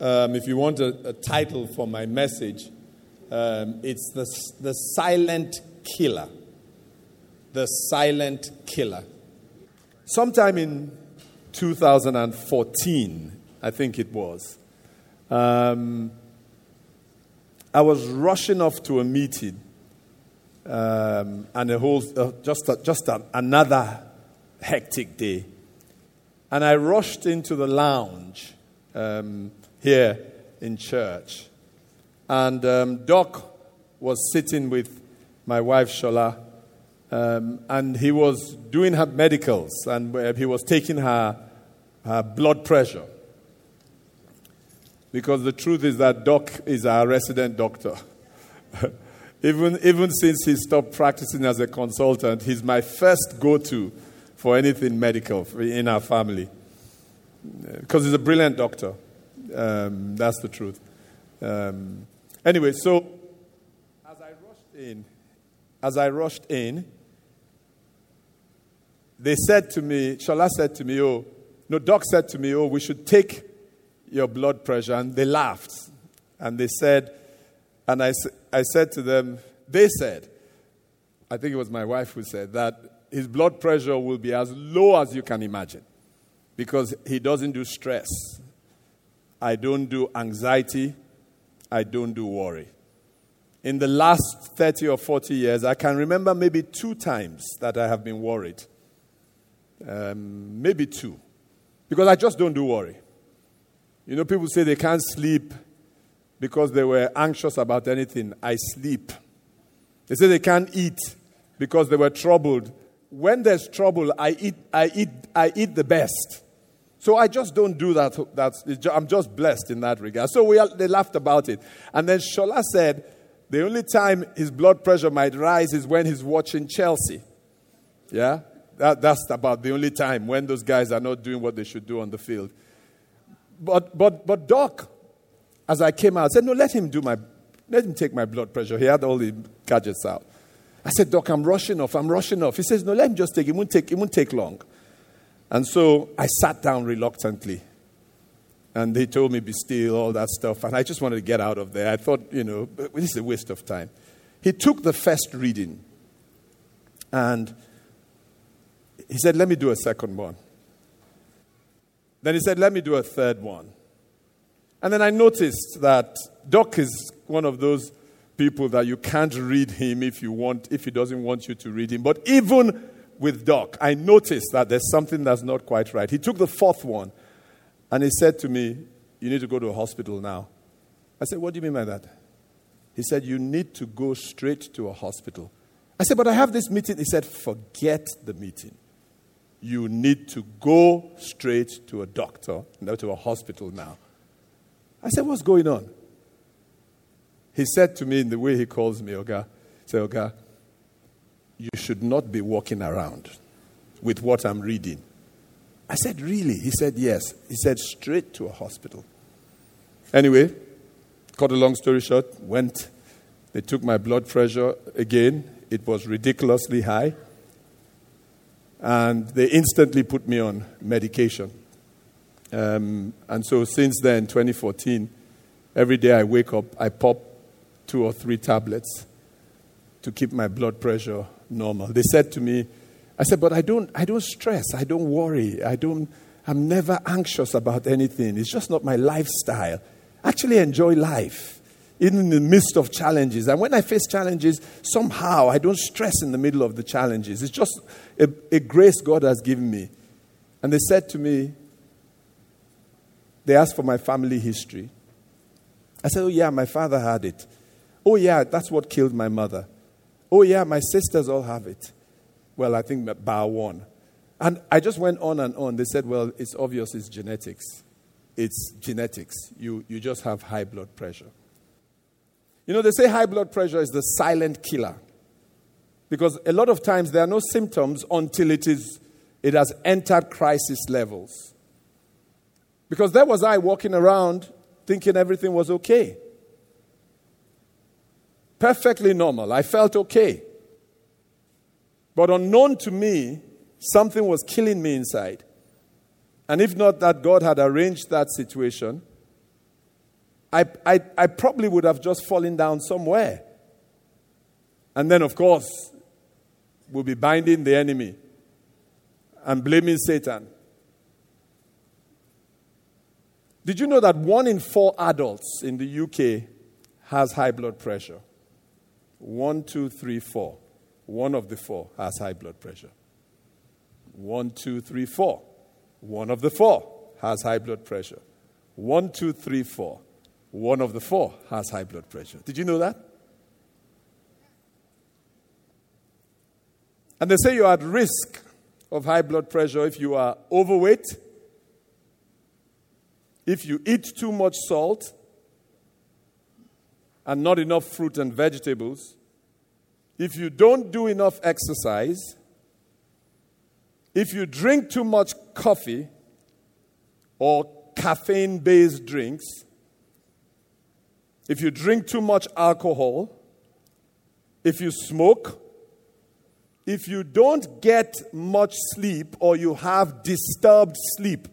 Um, if you want a, a, title for my message, um, it's the, the Silent Killer. The Silent Killer. Sometime in 2014, I think it was, um, I was rushing off to a meeting um, and a whole, uh, just, a, just a, another hectic day. And I rushed into the lounge um, here in church. And um, Doc was sitting with my wife, Shola, um, and he was doing her medicals, and uh, he was taking her, her blood pressure. Because the truth is that Doc is our resident doctor. even, even since he stopped practicing as a consultant, he's my first go to for anything medical in our family. Because he's a brilliant doctor. Um, that's the truth. Um, anyway, so as I rushed in, as I rushed in, they said to me, Shola said to me, oh, no, Doc said to me, oh, we should take your blood pressure. And they laughed. And they said, and I, I said to them, they said, I think it was my wife who said that his blood pressure will be as low as you can imagine because he doesn't do stress. I don't do anxiety. I don't do worry. In the last 30 or 40 years, I can remember maybe two times that I have been worried. Um, maybe two. Because I just don't do worry. You know, people say they can't sleep because they were anxious about anything. I sleep. They say they can't eat because they were troubled when there's trouble, I eat, I eat, I eat the best. So I just don't do that. That's, I'm just blessed in that regard. So we, they laughed about it. And then Shola said, the only time his blood pressure might rise is when he's watching Chelsea. Yeah? That, that's about the only time when those guys are not doing what they should do on the field. But, but, but Doc, as I came out, said, no, let him do my, let him take my blood pressure. He had all the gadgets out. I said, Doc, I'm rushing off. I'm rushing off. He says, No, let him just take it. It won't take, it won't take long. And so I sat down reluctantly. And they told me, be still, all that stuff. And I just wanted to get out of there. I thought, you know, this is a waste of time. He took the first reading and he said, Let me do a second one. Then he said, Let me do a third one. And then I noticed that Doc is one of those people that you can't read him if you want if he doesn't want you to read him. But even with Doc, I noticed that there's something that's not quite right. He took the fourth one and he said to me, You need to go to a hospital now. I said, What do you mean by that? He said, You need to go straight to a hospital. I said, But I have this meeting. He said, Forget the meeting. You need to go straight to a doctor, not to a hospital now. I said, What's going on? He said to me in the way he calls me, Oga, say, Oga, you should not be walking around with what I'm reading. I said, Really? He said, Yes. He said, Straight to a hospital. Anyway, cut a long story short, went. They took my blood pressure again. It was ridiculously high. And they instantly put me on medication. Um, and so since then, 2014, every day I wake up, I pop two or three tablets to keep my blood pressure normal. They said to me, I said, but I don't, I don't stress, I don't worry, I don't, I'm never anxious about anything. It's just not my lifestyle. I actually enjoy life, even in the midst of challenges. And when I face challenges, somehow I don't stress in the middle of the challenges. It's just a, a grace God has given me. And they said to me, they asked for my family history. I said, Oh, yeah, my father had it. Oh, yeah, that's what killed my mother. Oh, yeah, my sisters all have it. Well, I think bar one. And I just went on and on. They said, well, it's obvious it's genetics. It's genetics. You, you just have high blood pressure. You know, they say high blood pressure is the silent killer. Because a lot of times there are no symptoms until it, is, it has entered crisis levels. Because there was I walking around thinking everything was okay. Perfectly normal. I felt okay. But unknown to me, something was killing me inside. And if not that God had arranged that situation, I, I, I probably would have just fallen down somewhere. And then, of course, we'll be binding the enemy and blaming Satan. Did you know that one in four adults in the UK has high blood pressure? One, two, three, four. One of the four has high blood pressure. One, two, three, four. One of the four has high blood pressure. One, two, three, four. One of the four has high blood pressure. Did you know that? And they say you're at risk of high blood pressure if you are overweight, if you eat too much salt and not enough fruit and vegetables, if you don't do enough exercise, if you drink too much coffee or caffeine based drinks, if you drink too much alcohol, if you smoke, if you don't get much sleep or you have disturbed sleep,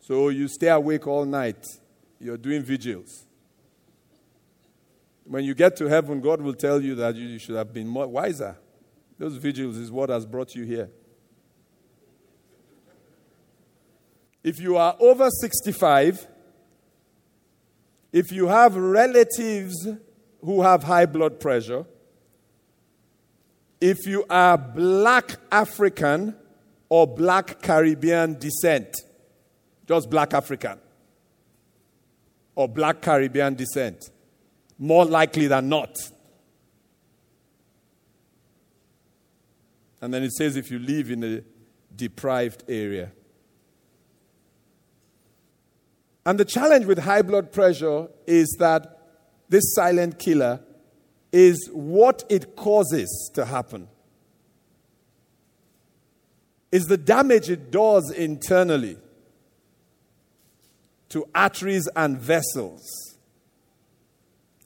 so you stay awake all night, you're doing vigils. When you get to heaven, God will tell you that you should have been more wiser. Those vigils is what has brought you here. If you are over 65, if you have relatives who have high blood pressure, if you are black African or black Caribbean descent, just black African or black Caribbean descent, more likely than not, And then it says if you live in a deprived area. And the challenge with high blood pressure is that this silent killer is what it causes to happen. Is the damage it does internally to arteries and vessels.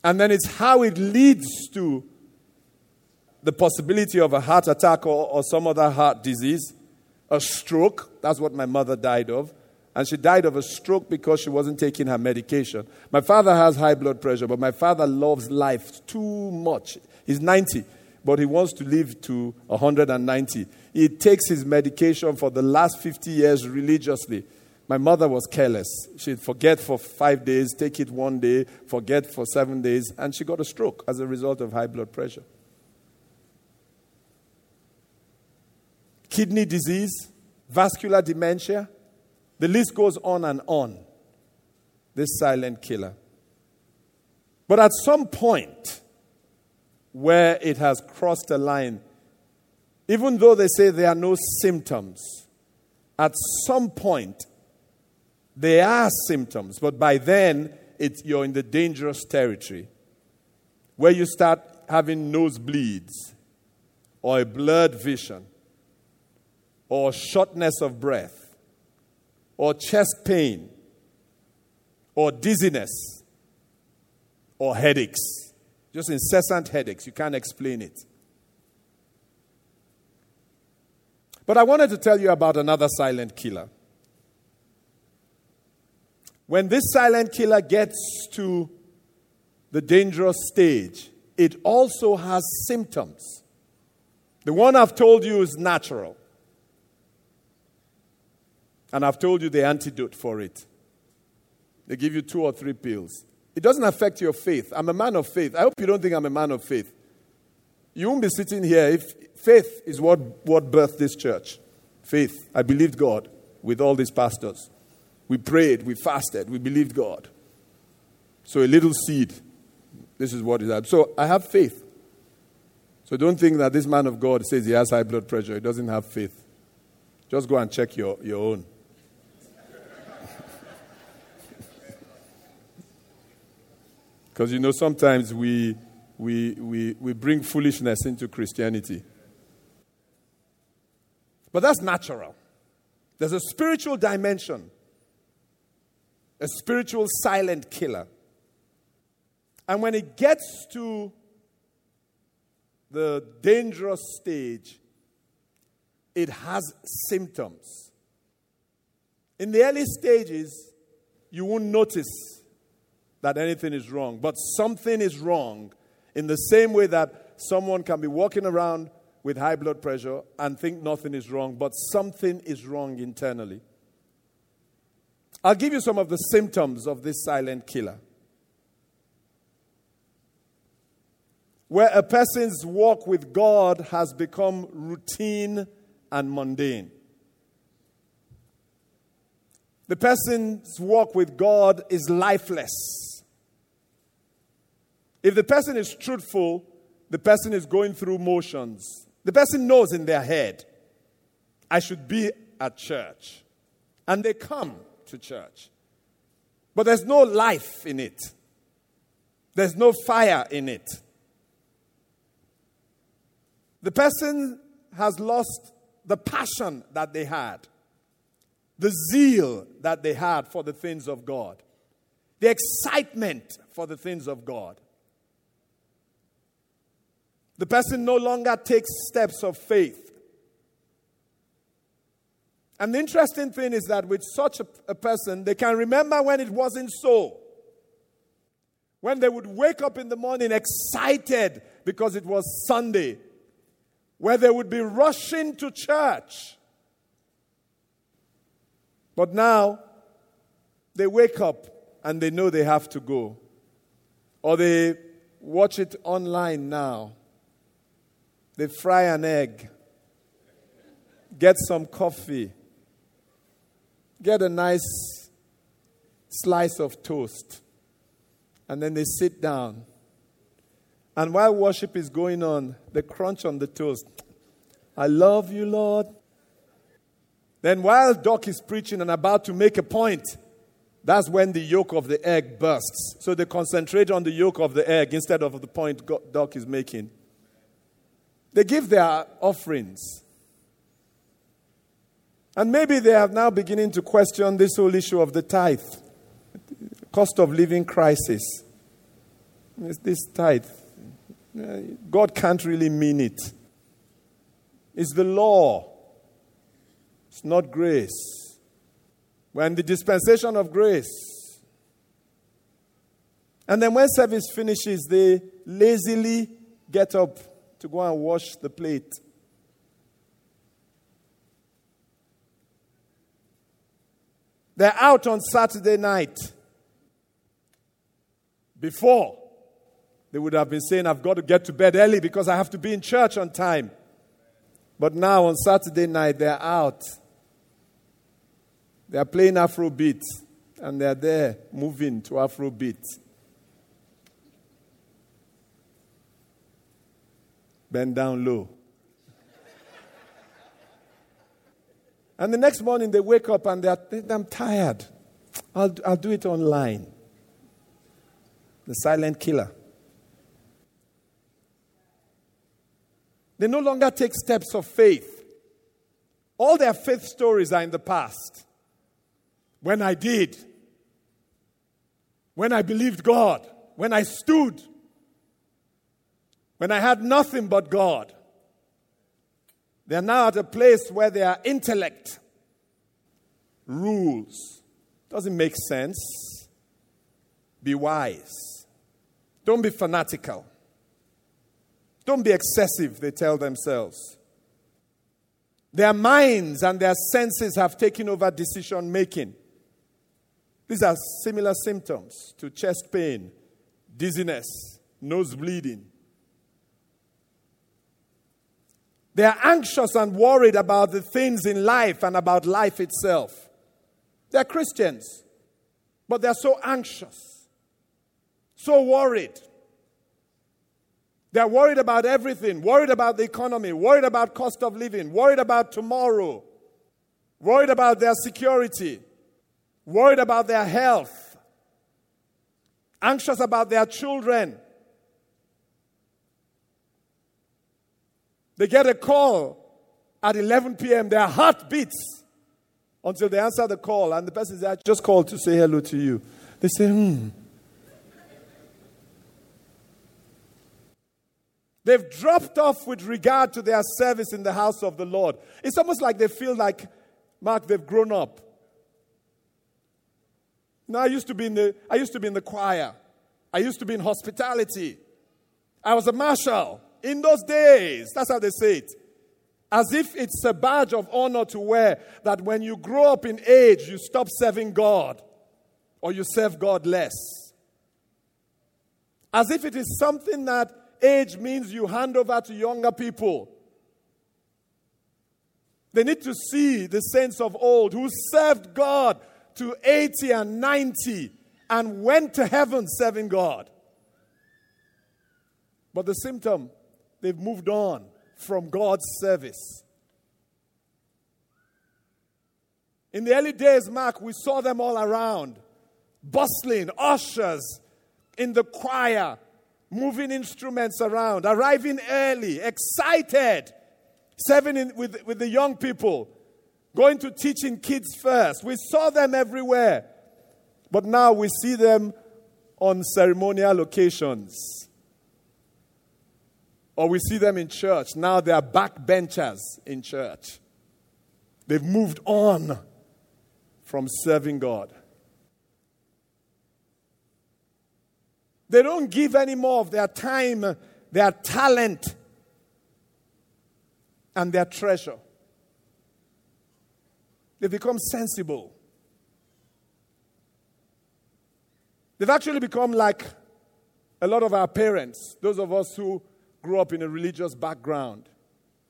And then it's how it leads to the possibility of a heart attack or, or some other heart disease, a stroke. That's what my mother died of. And she died of a stroke because she wasn't taking her medication. My father has high blood pressure, but my father loves life too much. He's 90, but he wants to live to 190. He takes his medication for the last 50 years religiously. My mother was careless. She'd forget for five days, take it one day, forget for seven days, and she got a stroke as a result of high blood pressure. kidney disease, vascular dementia. The list goes on and on. This silent killer. But at some point where it has crossed a line, even though they say there are no symptoms, at some point there are symptoms, but by then it's, you're in the dangerous territory where you start having nosebleeds or a blurred vision or shortness of breath, or chest pain, or dizziness, or headaches. Just incessant headaches. You can't explain it. But I wanted to tell you about another silent killer. When this silent killer gets to the dangerous stage, it also has symptoms. The one I've told you is natural. And I've told you the antidote for it. They give you two or three pills. It doesn't affect your faith. I'm a man of faith. I hope you don't think I'm a man of faith. You won't be sitting here if faith is what, what birthed this church. Faith. I believed God with all these pastors. We prayed, we fasted, we believed God. So a little seed. This is what is that. So I have faith. So don't think that this man of God says he has high blood pressure. He doesn't have faith. Just go and check your, your own. Because you know, sometimes we, we, we, we bring foolishness into Christianity. But that's natural. There's a spiritual dimension, a spiritual silent killer. And when it gets to the dangerous stage, it has symptoms. In the early stages, you won't notice that anything is wrong, but something is wrong in the same way that someone can be walking around with high blood pressure and think nothing is wrong, but something is wrong internally. I'll give you some of the symptoms of this silent killer. Where a person's walk with God has become routine and mundane. The person's walk with God is lifeless. If the person is truthful, the person is going through motions. The person knows in their head, I should be at church. And they come to church. But there's no life in it, there's no fire in it. The person has lost the passion that they had, the zeal that they had for the things of God, the excitement for the things of God. The person no longer takes steps of faith. And the interesting thing is that with such a, a, person, they can remember when it wasn't so. When they would wake up in the morning excited because it was Sunday, where they would be rushing to church. But now, they wake up and they know they have to go. Or they watch it online now they fry an egg, get some coffee, get a nice slice of toast, and then they sit down. And while worship is going on, they crunch on the toast. I love you, Lord. Then, while Doc is preaching and about to make a point, that's when the yolk of the egg bursts. So they concentrate on the yolk of the egg instead of the point Doc is making. They give their offerings. And maybe they are now beginning to question this whole issue of the tithe, cost of living crisis. It's this tithe. God can't really mean it. It's the law, it's not grace. When the dispensation of grace. And then when service finishes, they lazily get up to go and wash the plate. They're out on Saturday night. Before, they would have been saying, I've got to get to bed early because I have to be in church on time. But now on Saturday night, they're out. They're playing Afrobeat and they're there moving to Afrobeat. bend down low. And the next morning they wake up and they're, I'm tired. I'll, I'll do it online. The silent killer. They no longer take steps of faith. All their faith stories are in the past. When I did, when I believed God, when I stood, when I had nothing but God. They are now at a place where their intellect rules. Doesn't make sense. Be wise. Don't be fanatical. Don't be excessive, they tell themselves. Their minds and their senses have taken over decision making. These are similar symptoms to chest pain, dizziness, nose bleeding, They are anxious and worried about the things in life and about life itself. They're Christians, but they're so anxious, so worried. They're worried about everything, worried about the economy, worried about cost of living, worried about tomorrow, worried about their security, worried about their health. anxious about their children. They get a call at 11 p.m., their heart beats until they answer the call, and the person says, I just called to say hello to you. They say, hmm. They've dropped off with regard to their service in the house of the Lord. It's almost like they feel like, Mark, they've grown up. Now, I used to be in the, I used to be in the choir. I used to be in hospitality. I was a marshal in those days. That's how they say it. As if it's a badge of honor to wear that when you grow up in age, you stop serving God or you serve God less. As if it is something that age means you hand over to younger people. They need to see the saints of old who served God to 80 and 90 and went to heaven serving God. But the symptom, they've moved on from God's service. In the early days, Mark, we saw them all around, bustling, ushers in the choir, moving instruments around, arriving early, excited, serving in, with, with the young people, going to teaching kids first. We saw them everywhere. But now we see them on ceremonial occasions. Or we see them in church. Now they are backbenchers in church. They've moved on from serving God. They don't give any more of their time, their talent, and their treasure. They become sensible. They've actually become like a lot of our parents, those of us who grew up in a religious background.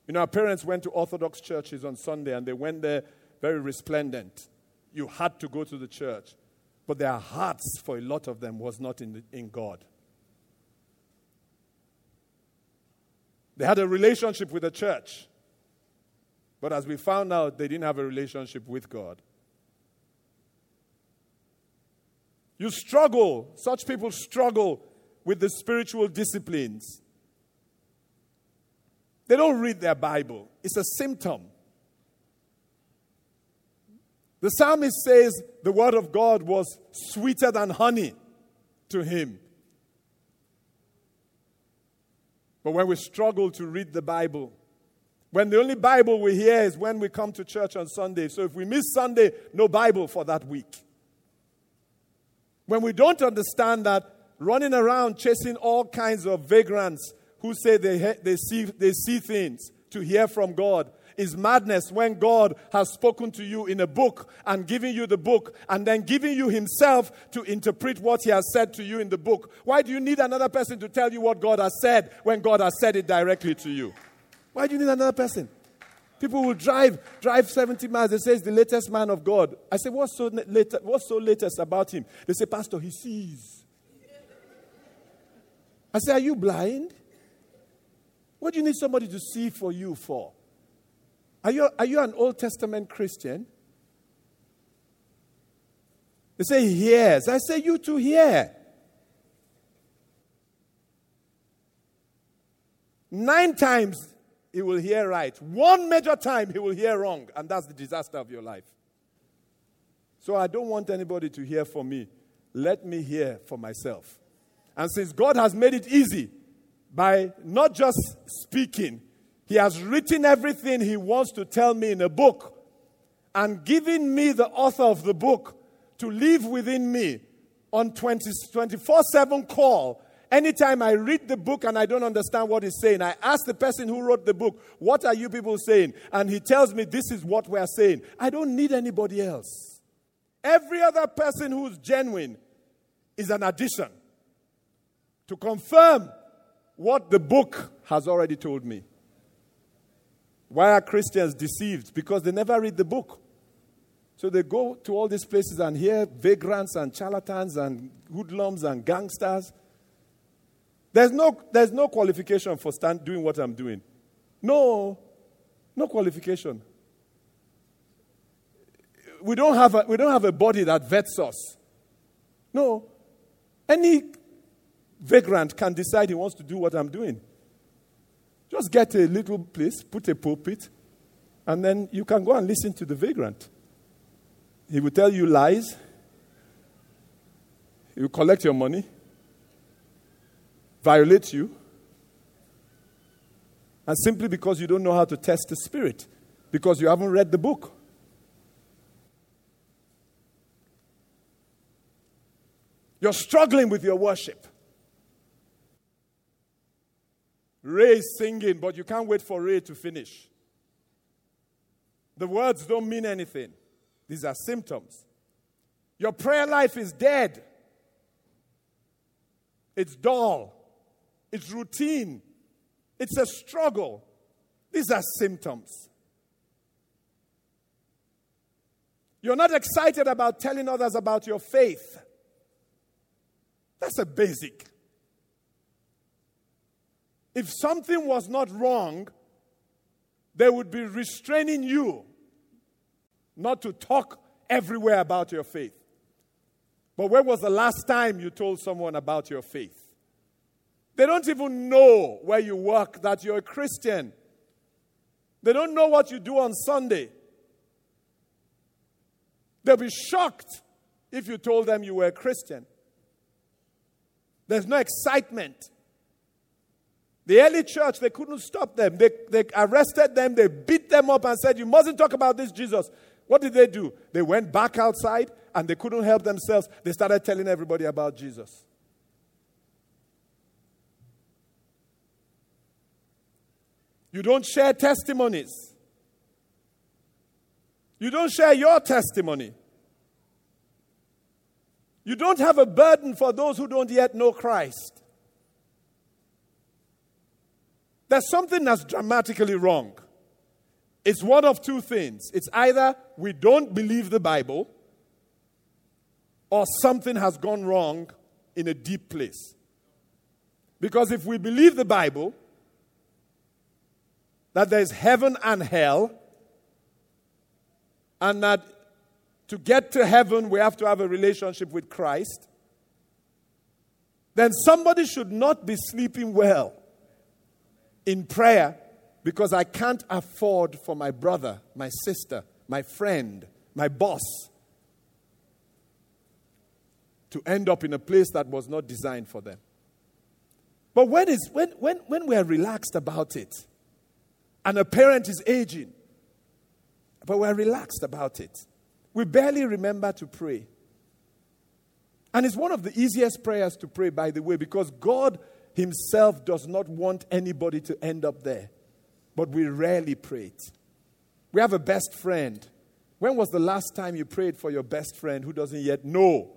You know, our parents went to Orthodox churches on Sunday and they went there very resplendent. You had to go to the church but their hearts, for a lot of them, was not in, the, in God. They had a relationship with the church, but as we found out, they didn't have a relationship with God. You struggle, such people struggle with the spiritual disciplines. They don't read their Bible, it's a symptom. The psalmist says the word of God was sweeter than honey to him. But when we struggle to read the Bible, when the only Bible we hear is when we come to church on Sunday. So if we miss Sunday, no Bible for that week. When we don't understand that running around chasing all kinds of vagrants who say they, they, see, they see things to hear from God is madness when God has spoken to you in a book and given you the book and then giving you Himself to interpret what He has said to you in the book. Why do you need another person to tell you what God has said when God has said it directly to you? Why do you need another person? People will drive, drive 70 miles. They say it's the latest man of God. I say, what's so, late, what's so latest about him? They say, Pastor, he sees. I say, are you blind? What do you need somebody to see for you for? Are you, are you an Old Testament Christian? They say hears. I say you too hear. Nine times he will hear right. One major time he will hear wrong, and that's the disaster of your life. So I don't want anybody to hear for me. Let me hear for myself. And since God has made it easy by not just speaking, he has written everything he wants to tell me in a book and given me the author of the book to live within me on 24 7 call. Anytime I read the book and I don't understand what he's saying, I ask the person who wrote the book, What are you people saying? And he tells me, This is what we're saying. I don't need anybody else. Every other person who's genuine is an addition to confirm what the book has already told me. Why are Christians deceived? Because they never read the book. So they go to all these places and hear vagrants and charlatans and hoodlums and gangsters. There's no, there's no qualification for stand, doing what I'm doing. No, no qualification. We don't, have a, we don't have a body that vets us. No. Any vagrant can decide he wants to do what I'm doing. Just get a little place, put a pulpit, and then you can go and listen to the vagrant. He will tell you lies. He will collect your money, violate you, and simply because you don't know how to test the spirit, because you haven't read the book. You're struggling with your worship. Ray is singing, but you can't wait for Ray to finish. The words don't mean anything, these are symptoms. Your prayer life is dead, it's dull, it's routine, it's a struggle. These are symptoms. You're not excited about telling others about your faith. That's a basic. If something was not wrong, they would be restraining you not to talk everywhere about your faith. But when was the last time you told someone about your faith? They don't even know where you work that you're a Christian. They don't know what you do on Sunday. They'll be shocked if you told them you were a Christian. There's no excitement. The early church, they couldn't stop them. They, they arrested them, they beat them up and said, You mustn't talk about this Jesus. What did they do? They went back outside and they couldn't help themselves. They started telling everybody about Jesus. You don't share testimonies. You don't share your testimony. You don't have a burden for those who don't yet know Christ. There's something that's dramatically wrong. It's one of two things. It's either we don't believe the Bible or something has gone wrong in a deep place. Because if we believe the Bible, that there's heaven and hell, and that to get to heaven, we have to have a relationship with Christ, then somebody should not be sleeping well in prayer because I can't afford for my brother, my sister, my friend, my boss to end up in a place that was not designed for them. But when, is, when, when, when we're relaxed about it, and a parent is aging, but we're relaxed about it, we barely remember to pray. And it's one of the easiest prayers to pray, by the way, because God Himself does not want anybody to end up there. But we rarely pray it. We have a best friend. When was the last time you prayed for your best friend who doesn't yet know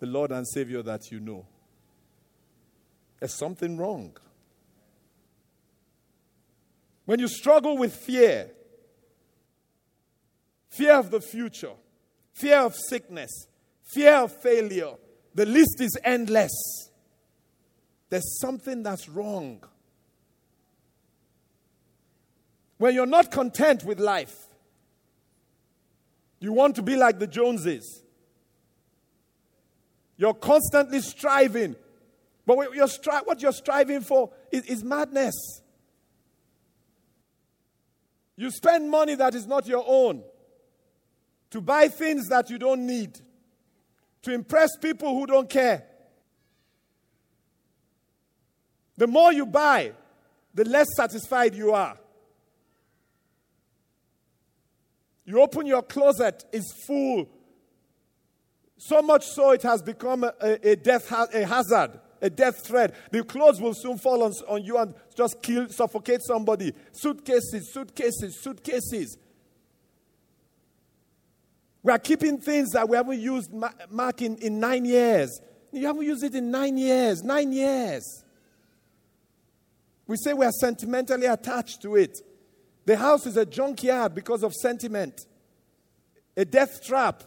the Lord and Savior that you know? There's something wrong. When you struggle with fear, fear of the future, fear of sickness, fear of failure. The list is endless. There's something that's wrong. When you're not content with life, you want to be like the Joneses. You're constantly striving. But what you're, stri- what you're striving for is, is madness. You spend money that is not your own to buy things that you don't need, to impress people who don't care. The more you buy, the less satisfied you are. You open your closet, it's full. So much so it has become a, a death a hazard, a death threat. The clothes will soon fall on, on you and just kill, suffocate somebody. Suitcases, suitcases, suitcases. We are keeping things that we haven't used, Mark, in, in nine years. You haven't used it in nine years. Nine years. We say we are sentimentally attached to it. The house is a junkyard because of sentiment, a death trap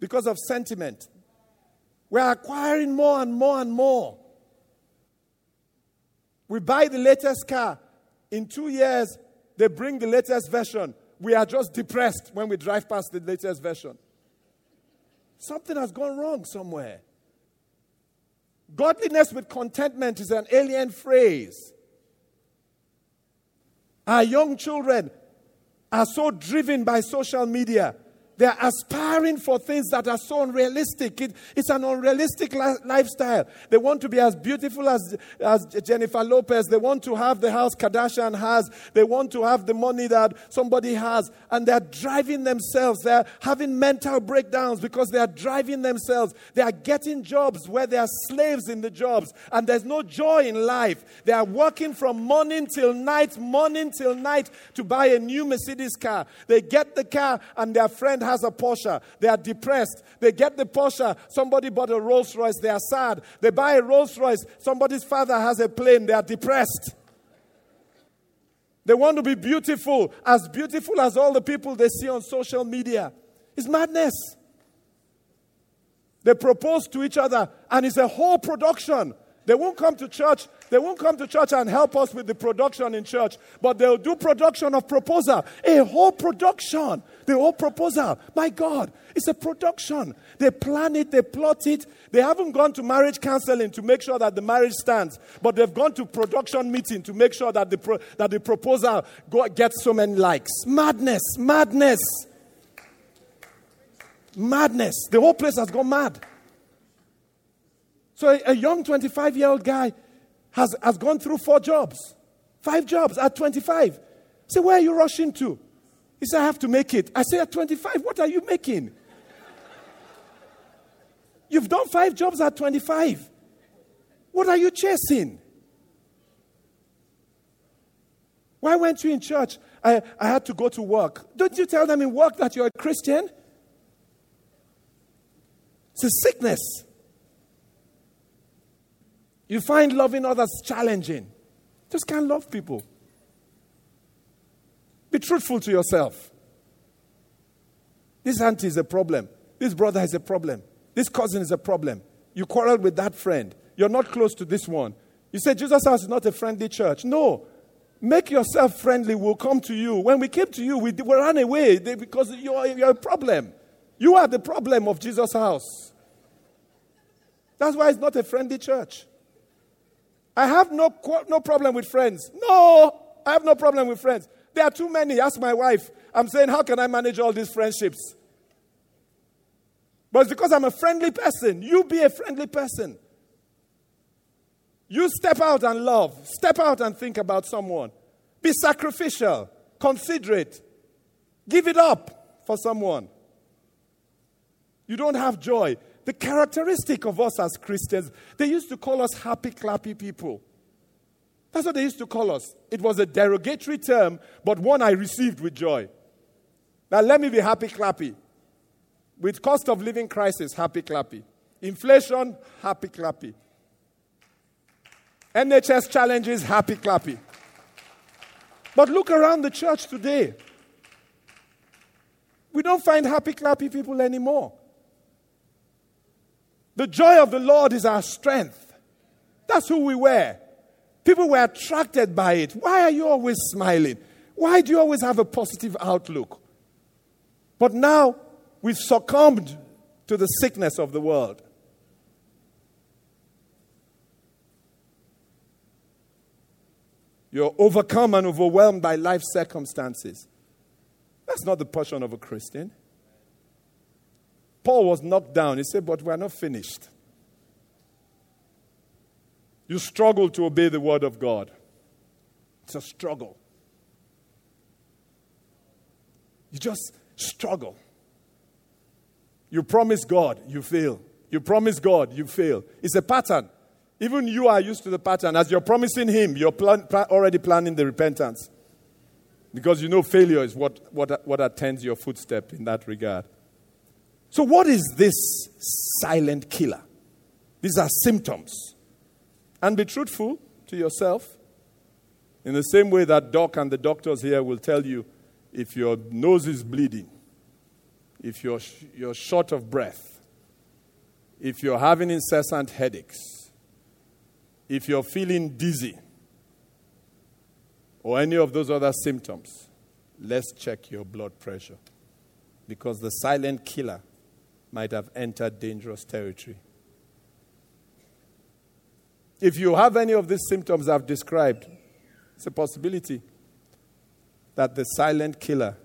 because of sentiment. We are acquiring more and more and more. We buy the latest car. In two years, they bring the latest version we are just depressed when we drive past the latest version. Something has gone wrong somewhere. Godliness with contentment is an alien phrase. Our young children are so driven by social media they're aspiring for things that are so unrealistic. It, it's an unrealistic li- lifestyle. They want to be as beautiful as, as Jennifer Lopez. They want to have the house Kardashian has. They want to have the money that somebody has. And they're driving themselves. They're having mental breakdowns because they are driving themselves. They are getting jobs where they are slaves in the jobs. And there's no joy in life. They are working from morning till night, morning till night to buy a new Mercedes car. They get the car and their friend has a Porsche. They are depressed. They get the Porsche. Somebody bought a Rolls Royce. They are sad. They buy a Rolls Royce. Somebody's father has a plane. They are depressed. They want to be beautiful, as beautiful as all the people they see on social media. It's madness. They propose to each other, and it's a whole production. They won't come to church. They won't come to church and help us with the production in church, but they'll do production of proposal. A whole production. The whole proposal. My God, it's a production. They plan it, they plot it. They haven't gone to marriage counseling to make sure that the marriage stands, but they've gone to production meeting to make sure that the, pro- that the proposal go- gets so many likes. Madness, madness. Madness. The whole place has gone mad. So a, a young 25 year old guy has, has gone through four jobs, five jobs at 25. Say, where are you rushing to? He said, I have to make it. I say, at 25, what are you making? You've done five jobs at 25. What are you chasing? Why weren't you in church? I, I had to go to work. Don't you tell them in work that you're a Christian? It's a sickness. You find loving others challenging. Just can't love people. Be truthful to yourself. This auntie is a problem. This brother is a problem. This cousin is a problem. You quarreled with that friend. You're not close to this one. You say Jesus House is not a friendly church. No. Make yourself friendly. We'll come to you. When we came to you, we, we ran away because you're, you're a problem. You are the problem of Jesus House. That's why it's not a friendly church. I have no, no problem with friends. No, I have no problem with friends. There are too many. Ask my wife. I'm saying, how can I manage all these friendships? But it's because I'm a friendly person. You be a friendly person. You step out and love. Step out and think about someone. Be sacrificial, considerate. Give it up for someone. You don't have joy. The characteristic of us as Christians, they used to call us happy, clappy people. That's what they used to call us. It was a derogatory term, but one I received with joy. Now, let me be happy, clappy. With cost of living crisis, happy, clappy. Inflation, happy, clappy. NHS challenges, happy, clappy. But look around the church today. We don't find happy, clappy people anymore. The joy of the Lord is our strength. That's who we were. People were attracted by it. Why are you always smiling? Why do you always have a positive outlook? But now we've succumbed to the sickness of the world. You're overcome and overwhelmed by life circumstances. That's not the portion of a Christian. Paul was knocked down. He said, But we're not finished. You struggle to obey the word of God. It's a struggle. You just struggle. You promise God, you fail. You promise God, you fail. It's a pattern. Even you are used to the pattern. As you're promising Him, you're plan, already planning the repentance. Because you know failure is what, what, what attends your footstep in that regard. So, what is this silent killer? These are symptoms. And be truthful to yourself. In the same way that doc and the doctors here will tell you if your nose is bleeding, if you're, you're short of breath, if you're having incessant headaches, if you're feeling dizzy, or any of those other symptoms, let's check your blood pressure. Because the silent killer might have entered dangerous territory. If you have any of these symptoms I've described, it's a possibility that the silent killer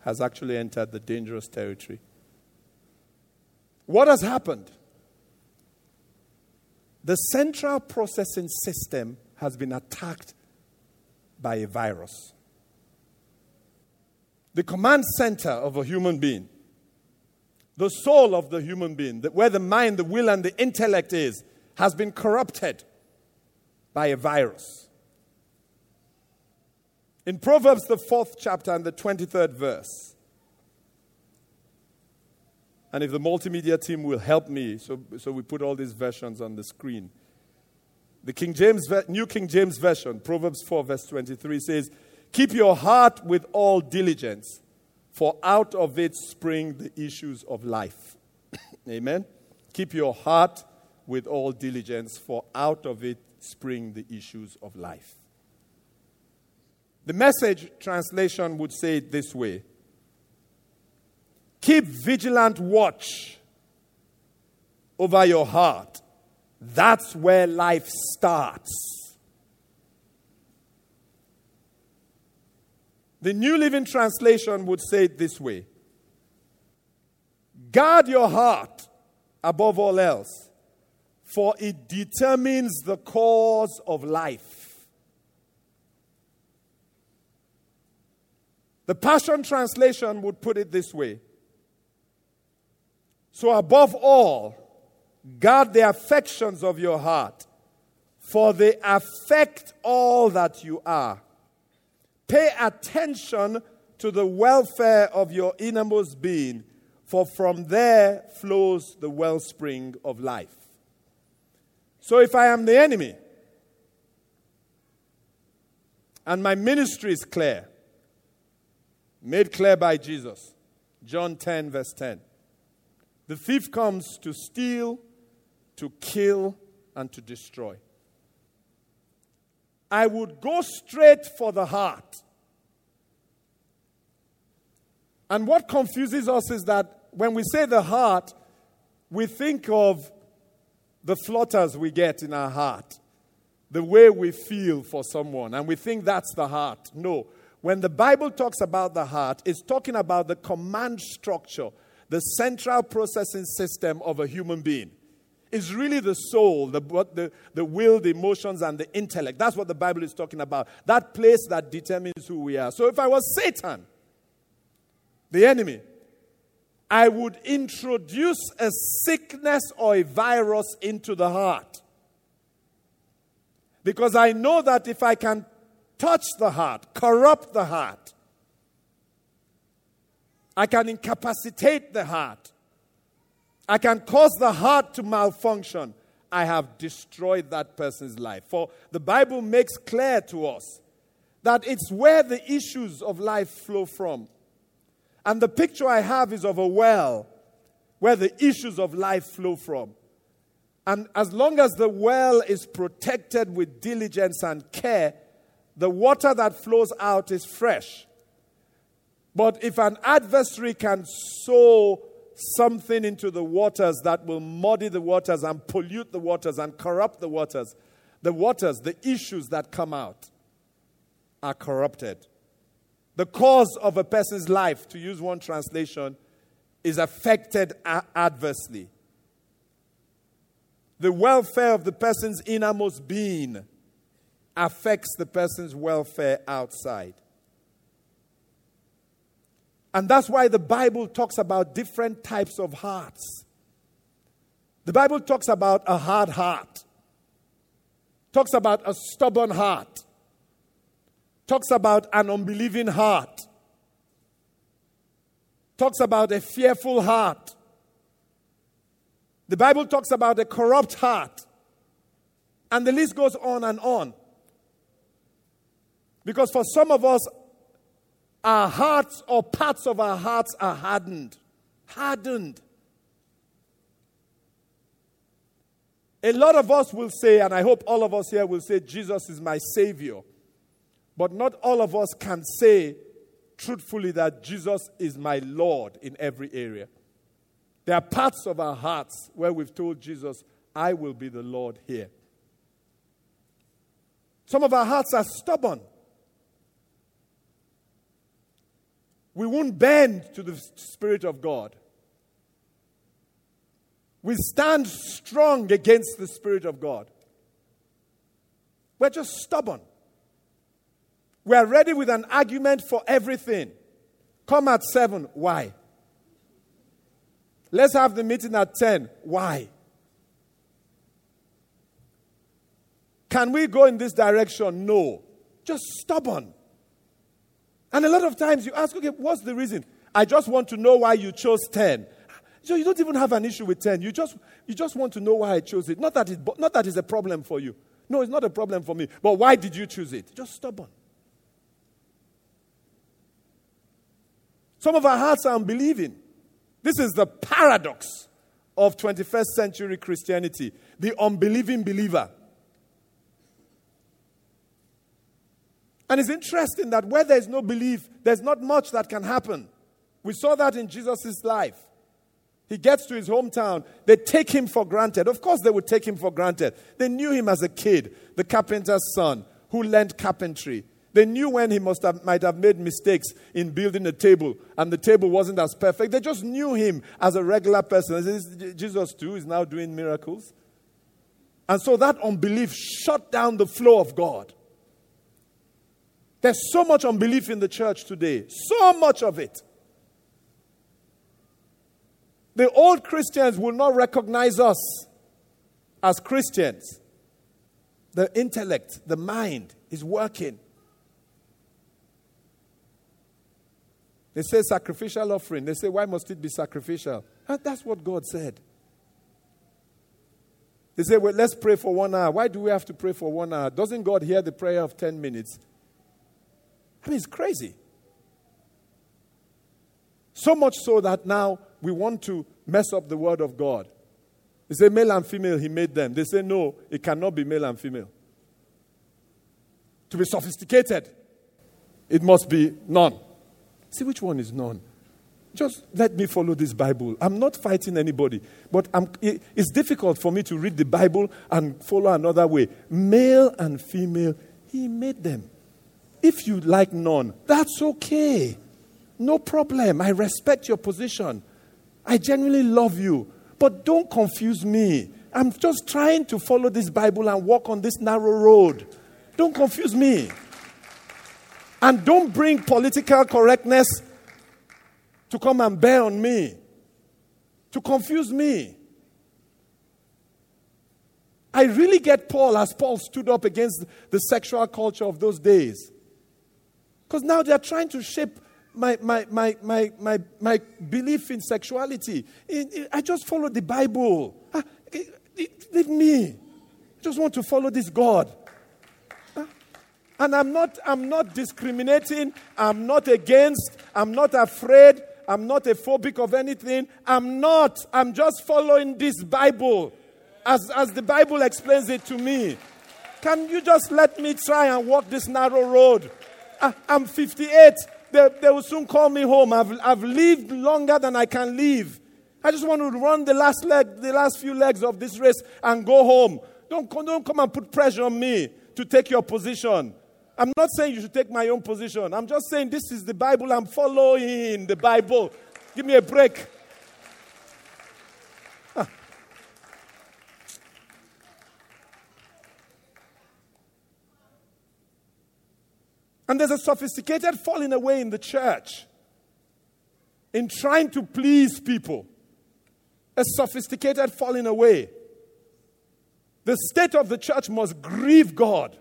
has actually entered the dangerous territory. What has happened? The central processing system has been attacked by a virus. The command center of a human being, the soul of the human being, where the mind, the will, and the intellect is, has been corrupted by a virus. In Proverbs, the fourth chapter and the 23rd verse, and if the multimedia team will help me, so, so we put all these versions on the screen. The King James, New King James Version, Proverbs 4, verse 23 says, Keep your heart with all diligence, for out of it spring the issues of life. Amen. Keep your heart with all diligence, for out of it spring the issues of life. The message translation would say it this way Keep vigilant watch over your heart. That's where life starts. The New Living Translation would say it this way Guard your heart above all else, for it determines the cause of life. The Passion Translation would put it this way So, above all, guard the affections of your heart, for they affect all that you are. Pay attention to the welfare of your innermost being, for from there flows the wellspring of life. So, if I am the enemy, and my ministry is clear, made clear by Jesus. John 10, verse 10. The thief comes to steal, to kill, and to destroy. I would go straight for the heart. And what confuses us is that when we say the heart, we think of the flutters we get in our heart, the way we feel for someone, and we think that's the heart. No, when the Bible talks about the heart, it's talking about the command structure, the central processing system of a human being. It's really the soul, the, the, the will, the emotions, and the intellect. That's what the Bible is talking about. That place that determines who we are. So if I was Satan, the enemy, I would introduce a sickness or a virus into the heart. Because I know that if I can touch the heart, corrupt the heart. I can incapacitate the heart. I can cause the heart to malfunction. I have destroyed that person's life. For the Bible makes clear to us that it's where the issues of life flow from. And the picture I have is of a well where the issues of life flow from. And as long as the well is protected with diligence and care, the water that flows out is fresh. But if an adversary can sow something into the waters that will muddy the waters and pollute the waters and corrupt the waters, the waters, the issues that come out are corrupted. The cause of a person's life, to use one translation, is affected adversely. The welfare of the person's innermost being affects the person's welfare outside. And that's why the Bible talks about different types of hearts. The Bible talks about a hard heart, talks about a stubborn heart, talks about an unbelieving heart, talks about a fearful heart. The Bible talks about a corrupt heart. And the list goes on and on. Because for some of us, our hearts or parts of our hearts are hardened. Hardened. A lot of us will say, and I hope all of us here will say, Jesus is my Savior. But not all of us can say truthfully that Jesus is my Lord in every area. There are parts of our hearts where we've told Jesus, I will be the Lord here. Some of our hearts are stubborn. We won't bend to the Spirit of God. We stand strong against the Spirit of God. We're just stubborn. We are ready with an argument for everything. Come at 7. Why? Let's have the meeting at 10. Why? Can we go in this direction? No. Just stubborn. And a lot of times you ask, okay, what's the reason? I just want to know why you chose 10. So you don't even have an issue with 10. You just, you just want to know why I chose it. Not that, it, not that it's a problem for you. No, it's not a problem for me. But why did you choose it? Just stubborn. Some of our hearts are unbelieving. This is the paradox of 21st century Christianity the unbelieving believer. And it's interesting that where there's no belief, there's not much that can happen. We saw that in Jesus' life. He gets to his hometown. They take him for granted. Of course, they would take him for granted. They knew him as a kid, the carpenter's son who learned carpentry. They knew when he must have, might have made mistakes in building a table and the table wasn't as perfect. They just knew him as a regular person. Jesus, too, is now doing miracles. And so that unbelief shut down the flow of God. There's so much unbelief in the church today, so much of it. The old Christians will not recognize us as Christians. The intellect, the mind is working. They say sacrificial offering. They say, why must it be sacrificial? And that's what God said. They say, well, let's pray for one hour. Why do we have to pray for one hour? Doesn't God hear the prayer of 10 minutes? I mean, it's crazy. So much so that now we want to mess up the word of God. They say male and female, he made them. They say no, it cannot be male and female. To be sophisticated, it must be none. See which one is none. Just let me follow this Bible. I'm not fighting anybody, but it, it's difficult for me to read the Bible and follow another way. Male and female, he made them. If you like none, that's okay. No problem. I respect your position. I genuinely love you. But don't confuse me. I'm just trying to follow this Bible and walk on this narrow road. Don't confuse me. And don't bring political correctness to come and bear on me, to confuse me. I really get Paul as Paul stood up against the sexual culture of those days. Because now they're trying to shape my, my, my, my, my, my belief in sexuality. I just follow the Bible. Ah, leave me. I just want to follow this God. Ah, and I'm not, I'm not discriminating. I'm not against. I'm not afraid. I'm not a phobic of anything. I'm not. I'm just following this Bible as, as the Bible explains it to me. Can you just let me try and walk this narrow road? Ah, I'm 58. They, they will soon call me home. I've, I've lived longer than I can live. I just want to run the last leg, the last few legs of this race and go home. Don't, don't come and put pressure on me to take your position. I'm not saying you should take my own position. I'm just saying this is the Bible. I'm following the Bible. Give me a break. And there's a sophisticated falling away in the church in trying to please people. A sophisticated falling away. The state of the church must grieve God.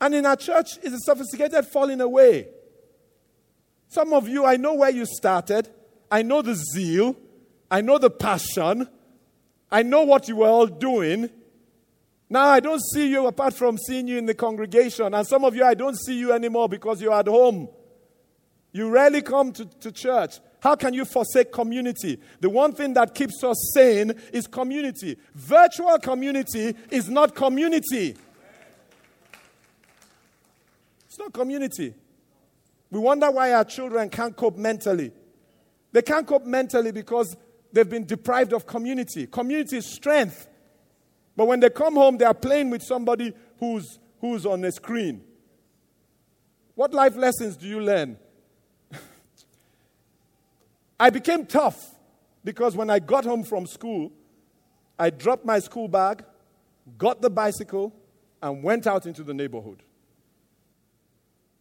And in our church is a sophisticated falling away. Some of you, I know where you started. I know the zeal. I know the passion. I know what you were all doing. Now I don't see you apart from seeing you in the congregation. And some of you, I don't see you anymore because you're at home. You rarely come to, to church. How can you forsake community? The one thing that keeps us sane is community. Virtual community is not community. It's not community. We wonder why our children can't cope mentally. They can't cope mentally because they've been deprived of community. Community is strength. But when they come home, they are playing with somebody who's, who's on a screen. What life lessons do you learn? I became tough because when I got home from school, I dropped my school bag, got the bicycle, and went out into the neighborhood.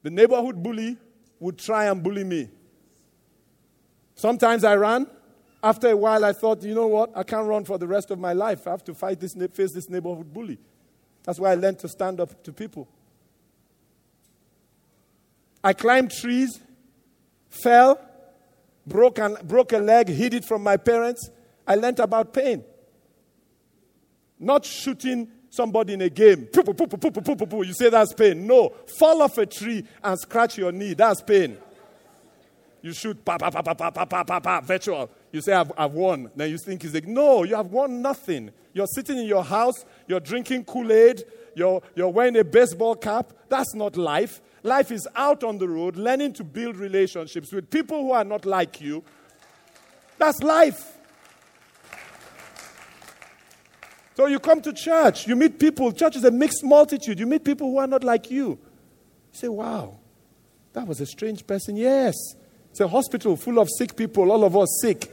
The neighborhood bully would try and bully me. Sometimes I ran. After a while, I thought, you know what? I can't run for the rest of my life. I have to fight this, face this neighborhood bully. That's why I learned to stand up to people. I climbed trees, fell, broke, an, broke a leg, hid it from my parents. I learned about pain. Not shooting somebody in a game. You say that's pain. No. Fall off a tree and scratch your knee. That's pain. You shoot pa pa pa pa pa pa pa pa virtual. You say I've, I've won. Then you think he's like no, you have won nothing. You're sitting in your house. You're drinking Kool Aid. You're you're wearing a baseball cap. That's not life. Life is out on the road, learning to build relationships with people who are not like you. That's life. So you come to church, you meet people. Church is a mixed multitude. You meet people who are not like you. You say, wow, that was a strange person. Yes. It's a hospital full of sick people, all of us sick.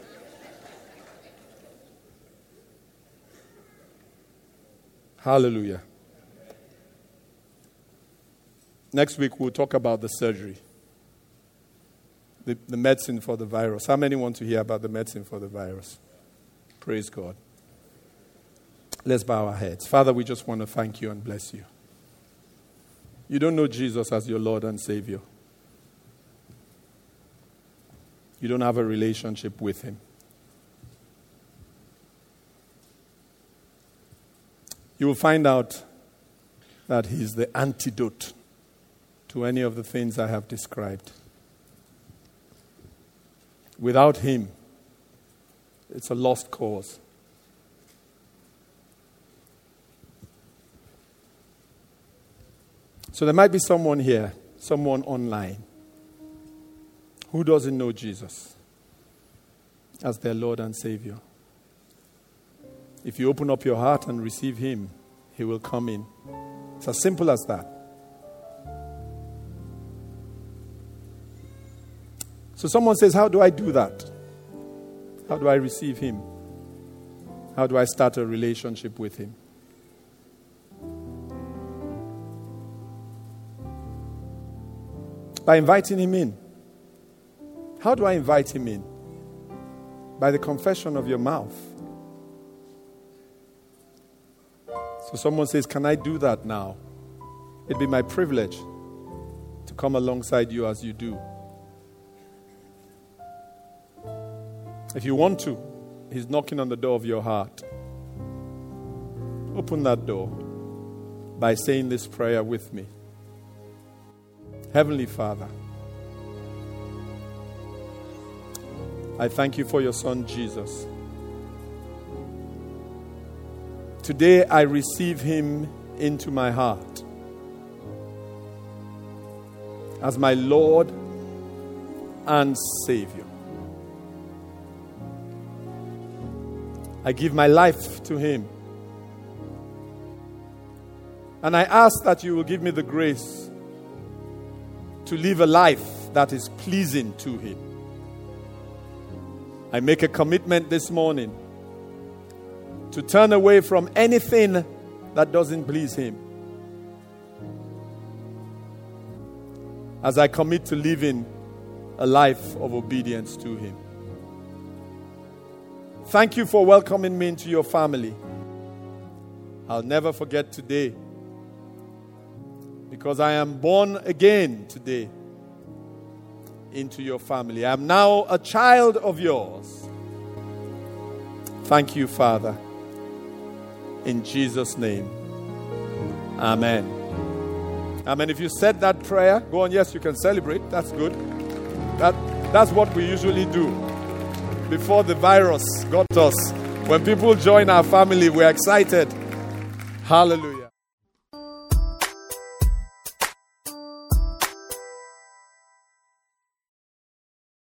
Hallelujah. Next week, we'll talk about the surgery, the, the medicine for the virus. How many want to hear about the medicine for the virus? Praise God. Let's bow our heads. Father, we just want to thank you and bless you. You don't know Jesus as your Lord and Savior, you don't have a relationship with Him. You will find out that He's the antidote to any of the things I have described. Without Him, it's a lost cause. So there might be someone here, someone online, who doesn't know Jesus as their Lord and Savior. If you open up your heart and receive Him, He will come in. It's as simple as that. So someone says, How do I do that? How do I receive Him? How do I start a relationship with Him? By inviting Him in. How do I invite Him in? By the confession of your mouth. So someone says, Can I do that now? It'd be my privilege to come alongside you as you do. If you want to, He's knocking on the door of your heart. Open that door by saying this prayer with me Heavenly Father, I thank you for your Son Jesus. Today I receive him into my heart as my Lord and Savior. I give my life to Him. And I ask that you will give me the grace to live a life that is pleasing to Him. I make a commitment this morning to turn away from anything that doesn't please Him. As I commit to living a life of obedience to Him. Thank you for welcoming me into your family. I'll never forget today because I am born again today into your family. I'm now a child of yours. Thank you, Father. In Jesus' name. Amen. Amen. If you said that prayer, go on. Yes, you can celebrate. That's good. That, that's what we usually do before the virus got us. When people join our family, we're excited. Hallelujah.